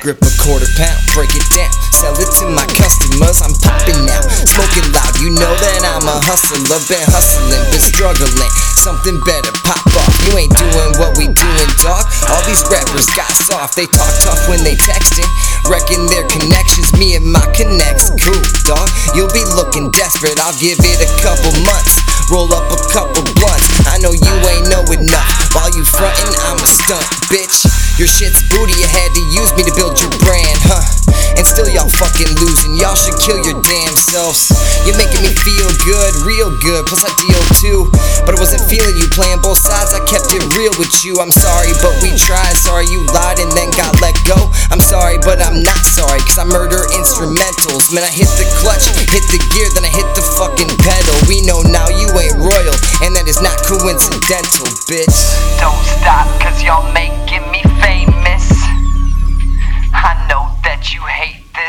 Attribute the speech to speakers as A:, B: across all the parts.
A: grip a quarter pound, break it down, sell it to my customers. I'm popping now, smoking loud. You know that I'm a hustler, been hustling, been struggling. Something better pop off. You ain't doing what we doing, dog. All these rappers got soft, they talk tough when they texting, wrecking their connections. Me and my connects, cool, dog. You'll be looking desperate. I'll give it a couple months. Roll up a couple blunts. I know you ain't know enough. While you frontin', I'm a stunt, bitch. Your shit's booty, you had to use me to build your brand, huh? And still y'all fucking losing. Y'all should kill your damn selves. You're making me feel good, real good. Plus I deal too. But I wasn't feeling you playing both sides. I kept it real with you. I'm sorry, but we tried. Sorry you lied and then got let go. I'm sorry, but I'm not sorry. Cause I murder instrumentals. Man, I hit the clutch, hit the gear, then I hit the fucking pedal. We know now you ain't royal. And that is not coincidental, bitch.
B: Don't stop,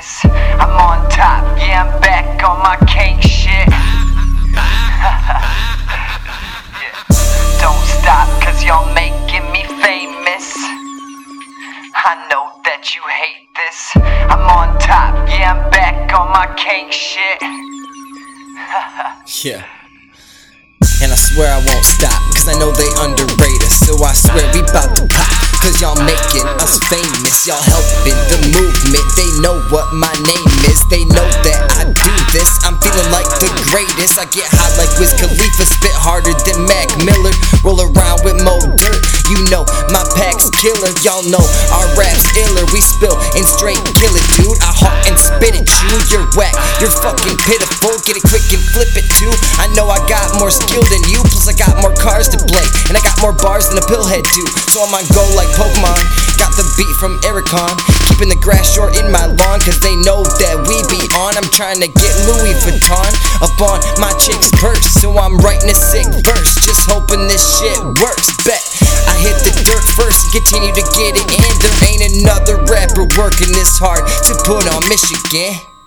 B: hate. I'm on top, yeah, I'm back on my king shit. Don't stop, cause y'all making me famous. I know that you hate this. I'm on top, yeah, I'm back on my king shit.
A: Yeah. And I swear I won't stop, cause I know they underrate us. So I swear we bout to pop, cause y'all making us famous. Y'all helping the movement. They know what my name is, they know that I do this. I'm feeling like the greatest. I get hot like Wiz Khalifa, spit harder than Mac Miller. Roll around with more dirt. You know my pack's killer. Y'all know our rap's iller. We spill and straight kill it, dude. I hawk and spit at you. You're whack, you're fucking pitiful. Get it quick and flip it too. I know I got more skill than you. Plus I got more more bars than a pillhead do. So I'm on go like Pokemon. Got the beat from Ericon. Keeping the grass short in my lawn, cause they know that we be on. I'm trying to get Louis Vuitton up on my chick's purse. So I'm writing a sick verse, just hoping this shit works. Bet I hit the dirt first and continue to get it in. There ain't another rapper working this hard to put on Michigan.